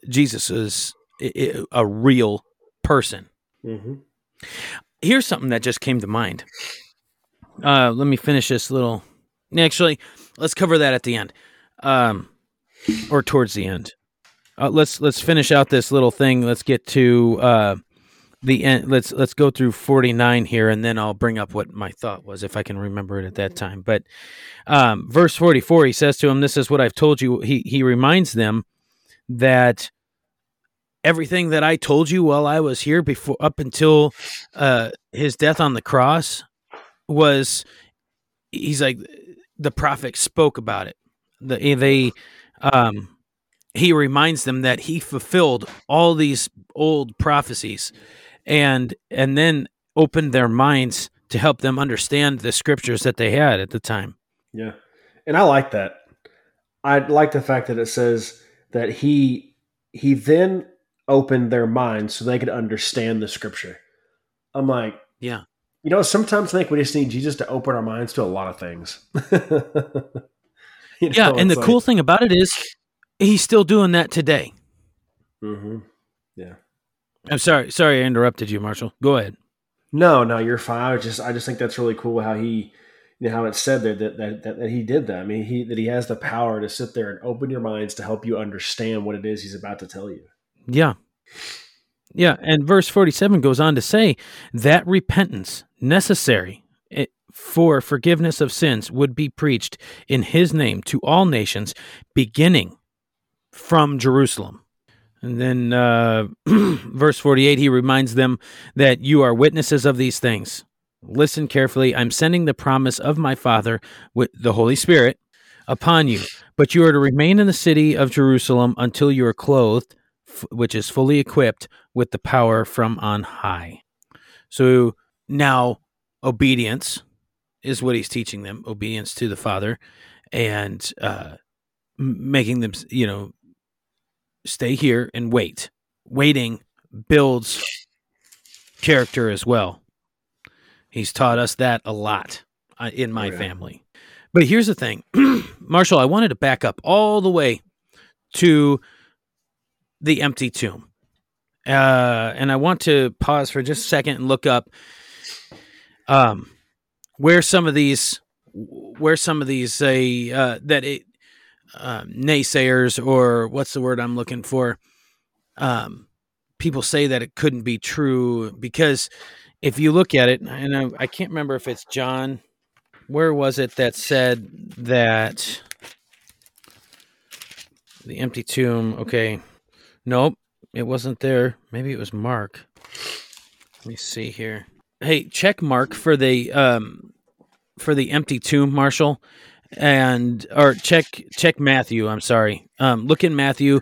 A: Jesus is a real person.
B: Mm-hmm.
A: Here's something that just came to mind. Uh, let me finish this little. Actually, let's cover that at the end, um, or towards the end. Uh, let's let's finish out this little thing. Let's get to uh, the end. Let's let's go through 49 here, and then I'll bring up what my thought was if I can remember it at that time. But um, verse 44, he says to him, "This is what I've told you." He he reminds them that everything that I told you while I was here before up until uh, his death on the cross was he's like the prophet spoke about it. The, they um, he reminds them that he fulfilled all these old prophecies and and then opened their minds to help them understand the scriptures that they had at the time.
B: Yeah. And I like that. I like the fact that it says that he he then opened their minds so they could understand the scripture. I'm like,
A: Yeah.
B: you know, sometimes I think we just need Jesus to open our minds to a lot of things. You
A: Yeah, and the
B: it's
A: cool thing about it is he's still doing that today.
B: Mhm. Yeah.
A: I'm sorry, sorry I interrupted you, Marshall. Go ahead.
B: No, no, you're fine. I just I just think that's really cool how he you know how it's said there that, that, that, that he did that. I mean he that he has the power to sit there and open your minds to help you understand what it is he's about to tell you.
A: Yeah. Yeah, and verse 47 goes on to say that repentance necessary eh, for forgiveness of sins would be preached in his name to all nations beginning from Jerusalem. And then uh, verse 48 he reminds them that you are witnesses of these things. Listen carefully. I'm sending the promise of my Father with the Holy Spirit upon you, but you are to remain in the city of Jerusalem until you are clothed f- which is fully equipped with the power from on high. So now obedience is what he's teaching them obedience to the Father and uh, making them, you know, stay here and wait. Waiting builds character as well. He's taught us that a lot uh, in my
B: Oh, yeah.
A: family. But here's the thing, Marshall, I wanted to back up all the way to the empty tomb. Uh, and I want to pause for just a second and look up um, where some of these, where some of these say uh, that it, um, naysayers or what's the word I'm looking for? Um, people say that it couldn't be true because if you look at it, and I, I can't remember if it's John, where was it that said that the empty tomb? Okay, nope, it wasn't there. Maybe it was Mark. Let me see here. Hey, check Mark for the um for the empty tomb, Marshall, and or check check Matthew. I'm sorry. Um, look in Matthew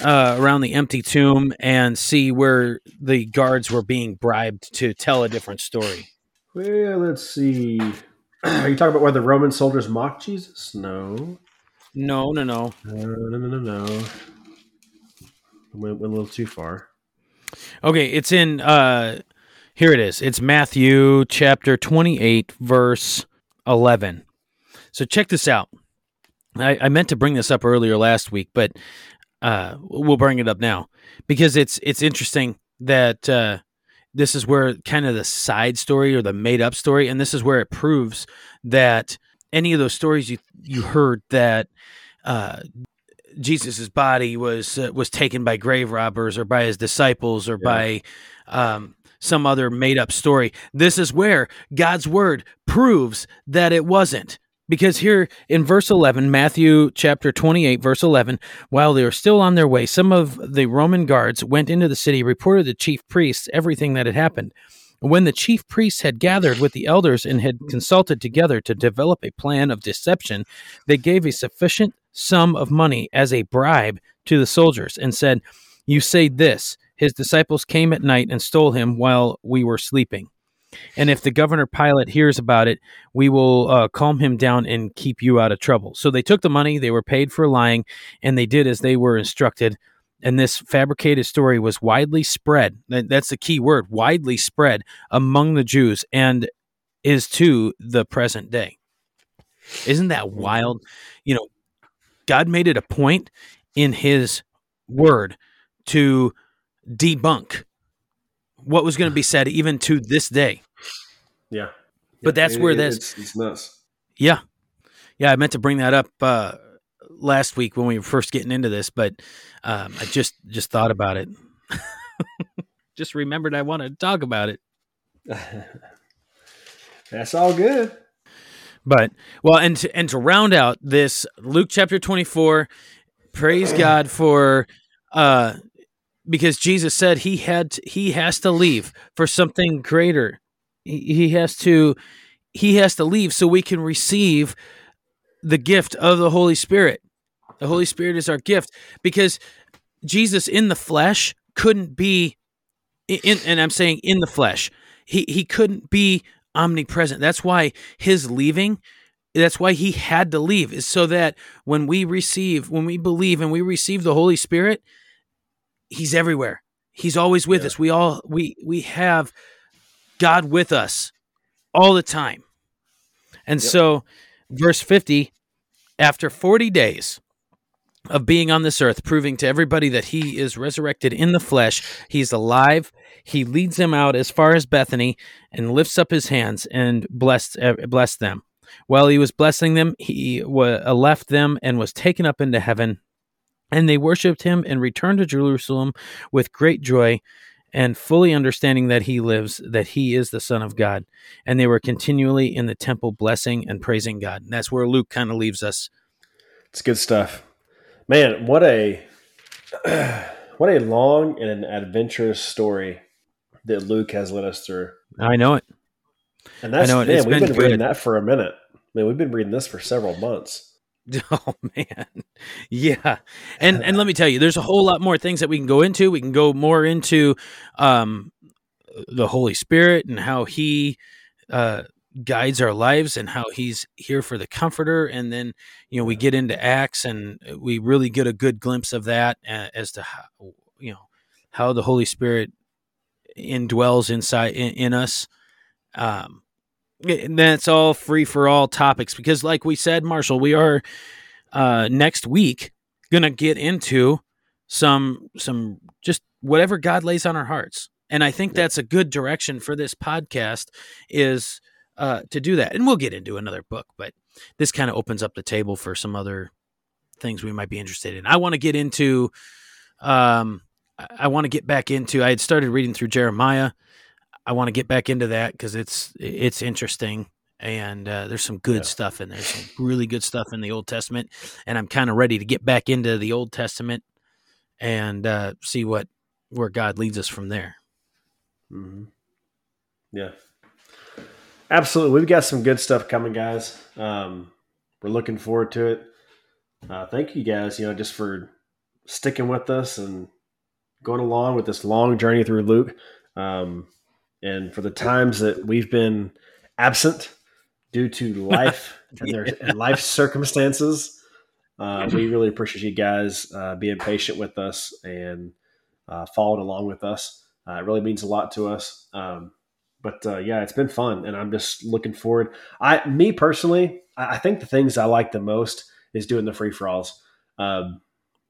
A: uh, around the empty tomb and see where the guards were being bribed to tell a different story.
B: Well, let's see. Are you talking about where the Roman soldiers mocked Jesus? No.
A: No, no, no.
B: No, no, no, no, no. Went, went a little too far.
A: Okay, it's in uh here it is. It's Matthew chapter 28 verse 11. So check this out. I, I meant to bring this up earlier last week, but uh we'll bring it up now because it's it's interesting that uh this is where kind of the side story or the made up story and this is where it proves that any of those stories you you heard that uh Jesus's body was uh, was taken by grave robbers or by his disciples or
B: Yeah.
A: by um, some other made up story. This is where God's word proves that it wasn't. Because here in verse 11, Matthew chapter 28, verse 11, while they were still on their way, some of the Roman guards went into the city, reported to the chief priests everything that had happened. When the chief priests had gathered with the elders and had consulted together to develop a plan of deception, they gave a sufficient sum of money as a bribe to the soldiers and said, You say this His disciples came at night and stole him while we were sleeping. And if the governor Pilate hears about it, we will uh, calm him down and keep you out of trouble. So they took the money, they were paid for lying, and they did as they were instructed. and this fabricated story was widely spread. That's the key word, widely spread among the Jews, and is to the present day. Isn't that wild? You know, God made it a point in His Word to debunk what was going to be said, even to this day.
B: Yeah,
A: but that's
B: it,
A: where
B: it,
A: that's
B: it's, it's nuts.
A: Yeah, yeah. I meant to bring that up uh, last week when we were first getting into this, but um, I just just thought about it. just remembered I wanted to talk about it.
B: That's all good.
A: But well, and to, and to round out this Luke chapter twenty four, praise God for uh, because Jesus said he had to, he has to leave for something greater. He, he has to he has to leave so we can receive the gift of the Holy Spirit. The Holy Spirit is our gift because Jesus in the flesh couldn't be in and I'm saying in the flesh. He he couldn't be omnipresent. That's why his leaving that's why he had to leave is so that when we receive when we believe and we receive the Holy Spirit, he's everywhere. He's always with yeah. us. We all we we have God with us all the time. And yep. so verse 50 after 40 days of being on this earth, proving to everybody that he is resurrected in the flesh. He's alive. He leads them out as far as Bethany and lifts up his hands and blessed uh, blessed them. While he was blessing them, he w- uh, left them and was taken up into heaven. And they worshipped him and returned to Jerusalem with great joy and fully understanding that he lives, that he is the Son of God. And they were continually in the temple blessing and praising God. And that's where Luke kind of leaves us.
B: It's good stuff. Man, what a what a long and an adventurous story that Luke has led us through.
A: I know it.
B: And that's I know it. man, it's we've been, been reading that for a minute. Man, we've been reading this for several months.
A: Oh man. Yeah. And and let me tell you, there's a whole lot more things that we can go into. We can go more into um the Holy Spirit and how he uh guides our lives and how he's here for the comforter and then you know we get into acts and we really get a good glimpse of that as to how you know how the holy spirit indwells inside in, in us um and that's all free for all topics because like we said marshall we are uh next week gonna get into some some just whatever god lays on our hearts and i think that's a good direction for this podcast is uh, to do that. And we'll get into another book, but this kind of opens up the table for some other things we might be interested in. I want to get into, um, I want to get back into. I had started reading through Jeremiah. I want to get back into that because it's it's interesting and uh, there's some good yeah. stuff in there. Some really good stuff in the Old Testament, and I'm kind of ready to get back into the Old Testament and uh, see what where God leads us from there.
B: Mm-hmm. Yeah, Absolutely. We've got some good stuff coming, guys. Um, we're looking forward to it. Uh, thank you guys, you know, just for sticking with us and going along with this long journey through Luke. Um, and for the times that we've been absent due to life and their and life circumstances, uh, we really appreciate you guys uh, being patient with us and uh, following along with us. Uh, it really means a lot to us. Um, but uh, yeah, it's been fun, and I'm just looking forward. I, me personally, I, I think the things I like the most is doing the free for alls. Um,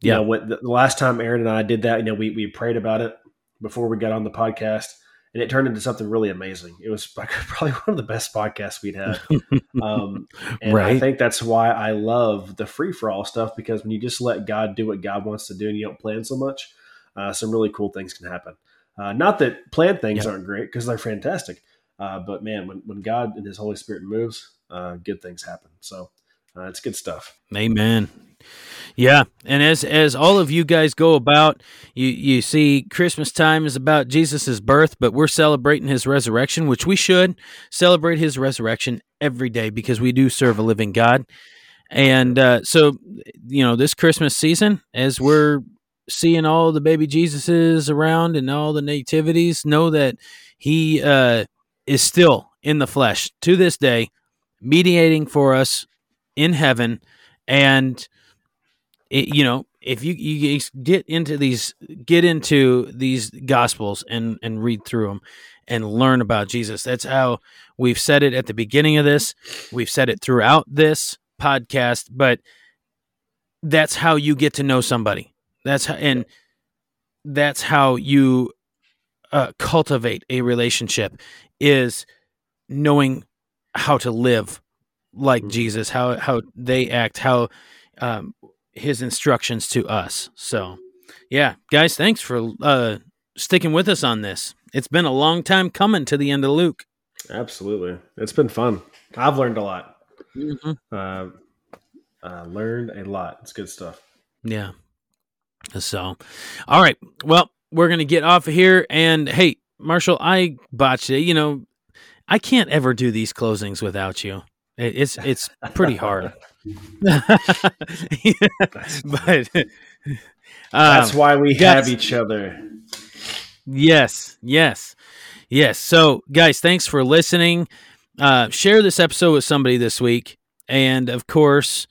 B: yeah, you know, the last time Aaron and I did that, you know, we we prayed about it before we got on the podcast, and it turned into something really amazing. It was probably one of the best podcasts we'd had. um, and right. I think that's why I love the free for all stuff because when you just let God do what God wants to do and you don't plan so much, uh, some really cool things can happen. Uh, not that planned things aren't great because they're fantastic, uh, but man, when, when God and His Holy Spirit moves, uh, good things happen. So uh, it's good stuff.
A: Amen. Yeah, and as as all of you guys go about, you you see Christmas time is about Jesus' birth, but we're celebrating his resurrection, which we should celebrate his resurrection every day because we do serve a living God. And uh, so, you know, this Christmas season, as we're seeing all the baby Jesuses around and all the nativities, know that he uh, is still in the flesh to this day, mediating for us in heaven, and it, you know if you you get into these get into these gospels and and read through them and learn about Jesus. That's how we've said it at the beginning of this. We've said it throughout this podcast, but that's how you get to know somebody. That's how, and that's how you uh, cultivate a relationship is knowing how to live like mm-hmm. Jesus, how how they act, how um, his instructions to us. So, yeah, guys, thanks for uh, sticking with us on this. It's been a long time coming to the end of Luke.
B: Absolutely, it's been fun. I've learned a lot. Mm-hmm. Uh, I learned a lot. It's good stuff.
A: Yeah. So, all right. Well, we're gonna get off of here. And hey, Marshall, I botched it. You know, I can't ever do these closings without you. It's it's pretty hard. but
B: that's um, why we have each other.
A: Yes, yes, yes. So, guys, thanks for listening. Uh, share this episode with somebody this week, and of course,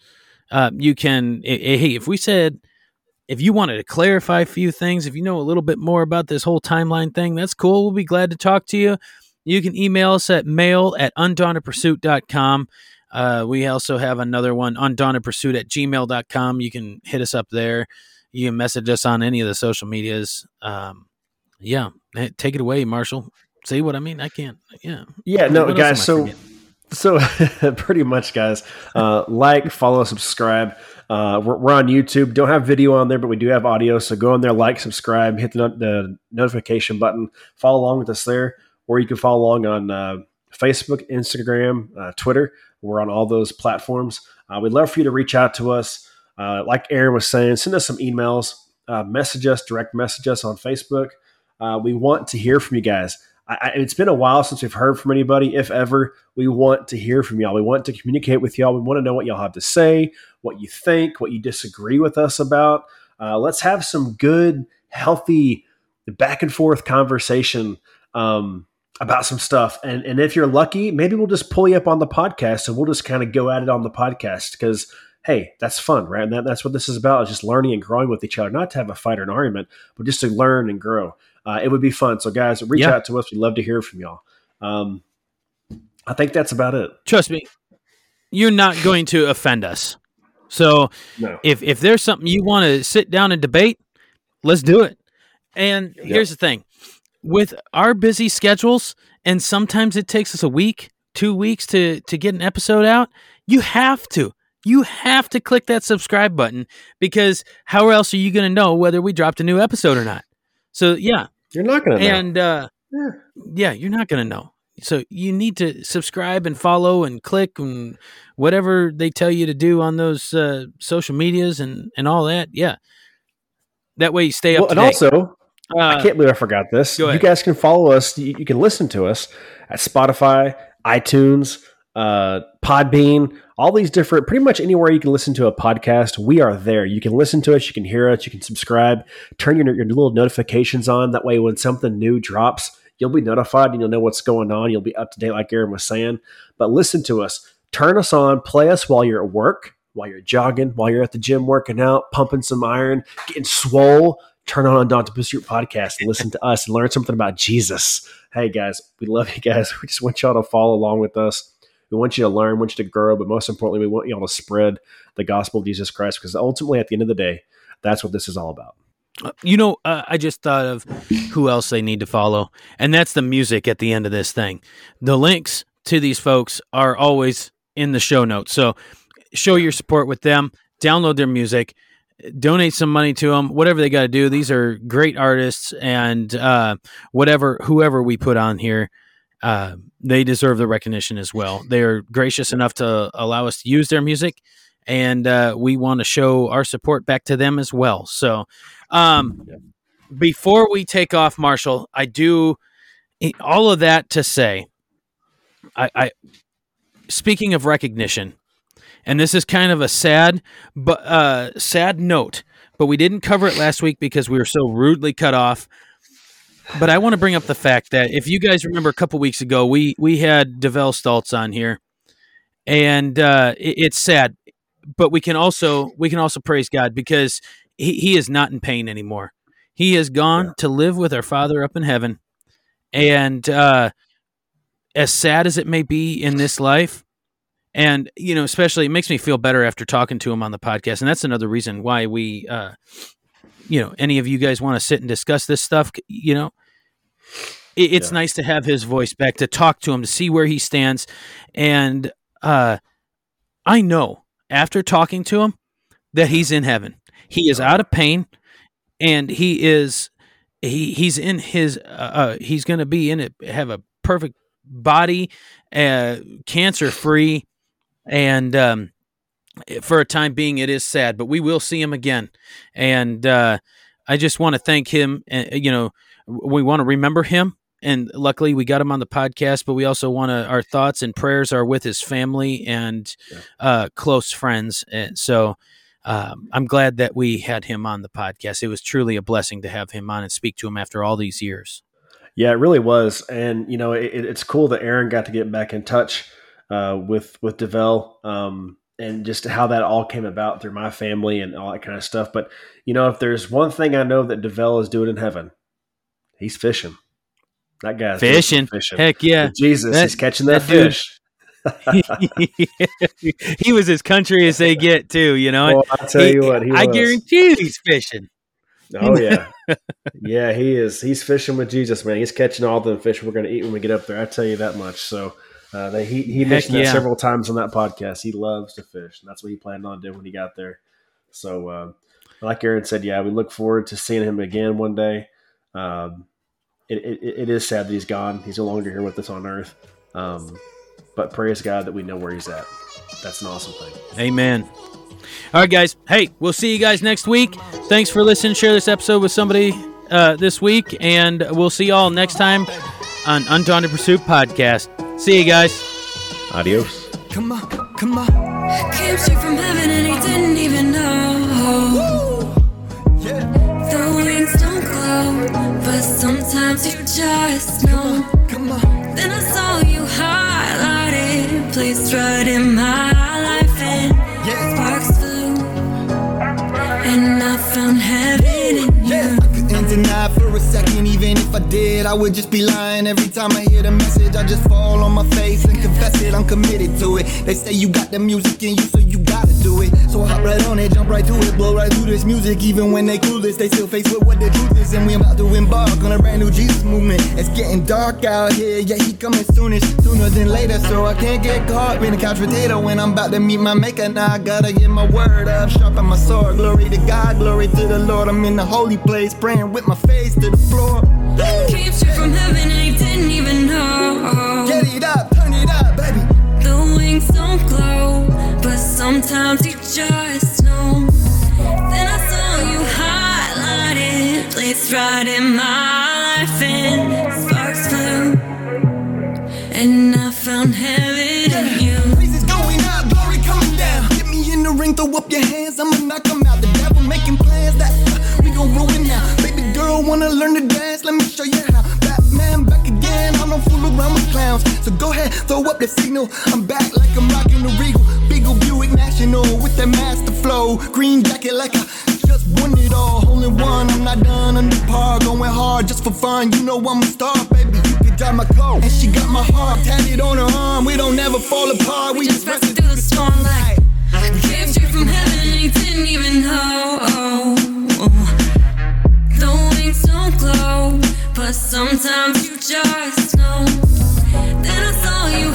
A: uh, you can. Hey, if we said if you wanted to clarify a few things, if you know a little bit more about this whole timeline thing, that's cool. We'll be glad to talk to you. You can email us at mail at undauntedpursuit.com. Uh, we also have another one, undauntedpursuit at gmail.com. You can hit us up there. You can message us on any of the social medias. Um, yeah, take it away, Marshall. See what I mean? I can't. Yeah.
B: Yeah. No, what guys. So, so pretty much, guys. Uh, like, follow, subscribe. Uh, we're, we're, on YouTube. Don't have video on there, but we do have audio. So go on there, like, subscribe, hit the, the notification button, follow along with us there, or you can follow along on uh, Facebook, Instagram, uh, Twitter. We're on all those platforms. Uh, we'd love for you to reach out to us. Uh, like Aaron was saying, send us some emails, uh, message us, direct message us on Facebook. We want to hear from you guys. I, I, it's been a while since we've heard from anybody, if ever. We want to hear from y'all. We want to communicate with y'all. We want to know what y'all have to say, what you think, what you disagree with us about. Uh, let's have some good, healthy, back and forth conversation. Um, about some stuff. And and if you're lucky, maybe we'll just pull you up on the podcast and we'll just kind of go at it on the podcast because hey, that's fun, right? And that, that's what this is about is just learning and growing with each other, not to have a fight or an argument, but just to learn and grow. Uh, it would be fun. So guys, reach yeah. out to us. We'd love to hear from y'all. Um, I think that's about it.
A: Trust me, you're not going to offend us. So no. if if there's something you want to sit down and debate, let's do it. And yep. here's the thing with our busy schedules, and sometimes it takes us a week, two weeks to to get an episode out. You have to, you have to click that subscribe button because how else are you going to know whether we dropped a new episode or not? So yeah,
B: you're not going to,
A: and uh, yeah. yeah, you're not going to know. So you need to subscribe and follow and click and whatever they tell you to do on those uh, social medias and and all that. Yeah, that way you stay up. Well,
B: and also uh, I can't believe I forgot this. You guys can follow us. You, you, can listen to us at Spotify, iTunes, uh, Podbean, all these different, pretty much anywhere you can listen to a podcast. We are there. You can listen to us. You can hear us. You can subscribe. Turn your, your little notifications on. That way, when something new drops, you'll be notified and you'll know what's going on. You'll be up to date, like Aaron was saying. But listen to us. Turn us on. Play us while you're at work, while you're jogging, while you're at the gym working out, pumping some iron, getting swole turn on Undaunted Pursuit podcast and listen to us and learn something about Jesus. Hey guys, we love you guys. We just want y'all to follow along with us. We want you to learn, want you to grow, but most importantly, we want y'all to spread the gospel of Jesus Christ because ultimately, at the end of the day, that's what this is all about.
A: Uh, you know, uh, I just thought of who else they need to follow, and that's the music at the end of this thing. The links to these folks are always in the show notes. So show your support with them, download their music, donate some money to them whatever they got to do. These are great artists and uh, whatever whoever we put on here uh, they deserve the recognition as well. They are gracious enough to allow us to use their music and uh, we want to show our support back to them as well. So um, before we take off marshall i do all of that to say I, I speaking of recognition and this is kind of a sad but uh, sad note but we didn't cover it last week because we were so rudely cut off but i want to bring up the fact that if you guys remember a couple weeks ago we we had Devel Stults on here and uh, it, it's sad but we can also we can also praise god because he, he is not in pain anymore. He has gone
B: Yeah.
A: to live with our Father up in heaven. And uh, as sad as it may be in this life, and you know, especially it makes me feel better after talking to him on the podcast, and that's another reason why we, uh, you know, any of you guys want to sit and discuss this stuff, you know, it, it's
B: Yeah.
A: nice to have his voice back to talk to him to see where he stands, and uh, I know after talking to him that he's in heaven. He is out of pain, and he is he he's in his uh, uh he's going to be in it have a perfect body, uh, cancer free, and um, for a time being, it is sad, but we will see him again, and uh, I just want to thank him. Uh, you know, we want to remember him. And luckily, we got him on the podcast. But we also want to. Our thoughts and prayers are with his family and
B: Yeah.
A: uh, close friends. And so, um, I'm glad that we had him on the podcast. It was truly a blessing to have him on and speak to him after all these years.
B: Yeah, it really was, and you know, it, it's cool that Aaron got to get back in touch uh, with with Devell, um, and just how that all came about through my family and all that kind of stuff. But you know, if there's one thing I know that Devell is doing in heaven, he's fishing. That guy's
A: Fishing.
B: fishing.
A: Heck yeah.
B: Jesus,
A: That-
B: he's catching that,
A: that
B: fish.
A: he was as country as they get too, you know.
B: Well, I tell
A: He-
B: you what, he
A: I
B: was.
A: guarantee you he's fishing.
B: Oh yeah, yeah, he is. He's fishing with Jesus, man. He's catching all the fish we're going to eat when we get up there. I tell you that much. So uh, they, he mentioned that several times on that podcast. He loves to fish, and that's what he planned on doing when he got there. So, uh, like Aaron said, yeah, we look forward to seeing him again one day. Um, it, it, it is sad that he's gone. He's no longer here with us on Earth. Um, but praise God that we know where he's at. That's an awesome thing.
A: Amen. All right, guys. Hey, we'll see you guys next week. Thanks for listening. Share this episode with somebody uh, this week, and we'll see y'all next time on Undaunted Pursuit podcast. See you guys.
B: Adios.
C: Come on, come on.
D: Came straight from heaven and he didn't even know.
C: Yeah,
D: The wings don't glow, but sometimes you just know.
C: come on.
D: Then I saw you highlighted, placed right in my life, and
C: Yeah.
D: sparks flew, and I found heaven in
C: Yeah,
D: you.
C: Deny for a second, even if I did, I would just be lying. Every time I hear the message, I just fall on my face and confess it. I'm committed to it. They say you got the music in you, so you gotta do it. So hop right on it, jump right to it, blow right through this music. Even when they clueless, they still face with what the truth is, and we about to embark on a brand new Jesus movement. It's getting dark out here, yeah, he coming soonest, sooner than later. So I can't get caught being a couch potato when I'm about to meet my maker. Now I gotta get my word up, sharpen my sword. Glory to God, glory to the Lord. I'm in the holy place, praying with my face to the floor.
D: Came straight from heaven and he didn't even know.
C: Get it up, turn it up, baby.
D: The wings don't glow, but sometimes you just know. Then I saw you highlighted, placed right in my life, and sparks flew, and I found heaven in you.
C: Praises going up, glory coming down. Get me in the ring, throw up your hands, I'ma knock 'em out. The devil making plans that uh, we gon' ruin now. Baby girl wanna learn to dance, let me show you how. Batman back again, I don't fool around with clowns. So go ahead, throw up the signal. I'm back like I'm rocking the Regal. Big ol' Buick National with that master flow. Green jacket like I just won it all. Only one, I'm not done under par. Going hard just for fun, you know I'm a star, baby. You can drive my car, and she got my heart tatted on her arm. We don't ever fall apart, we just rested through the storm like.
D: Came straight from heaven and didn't even know. The wings don't glow, but sometimes you just know. Then I saw you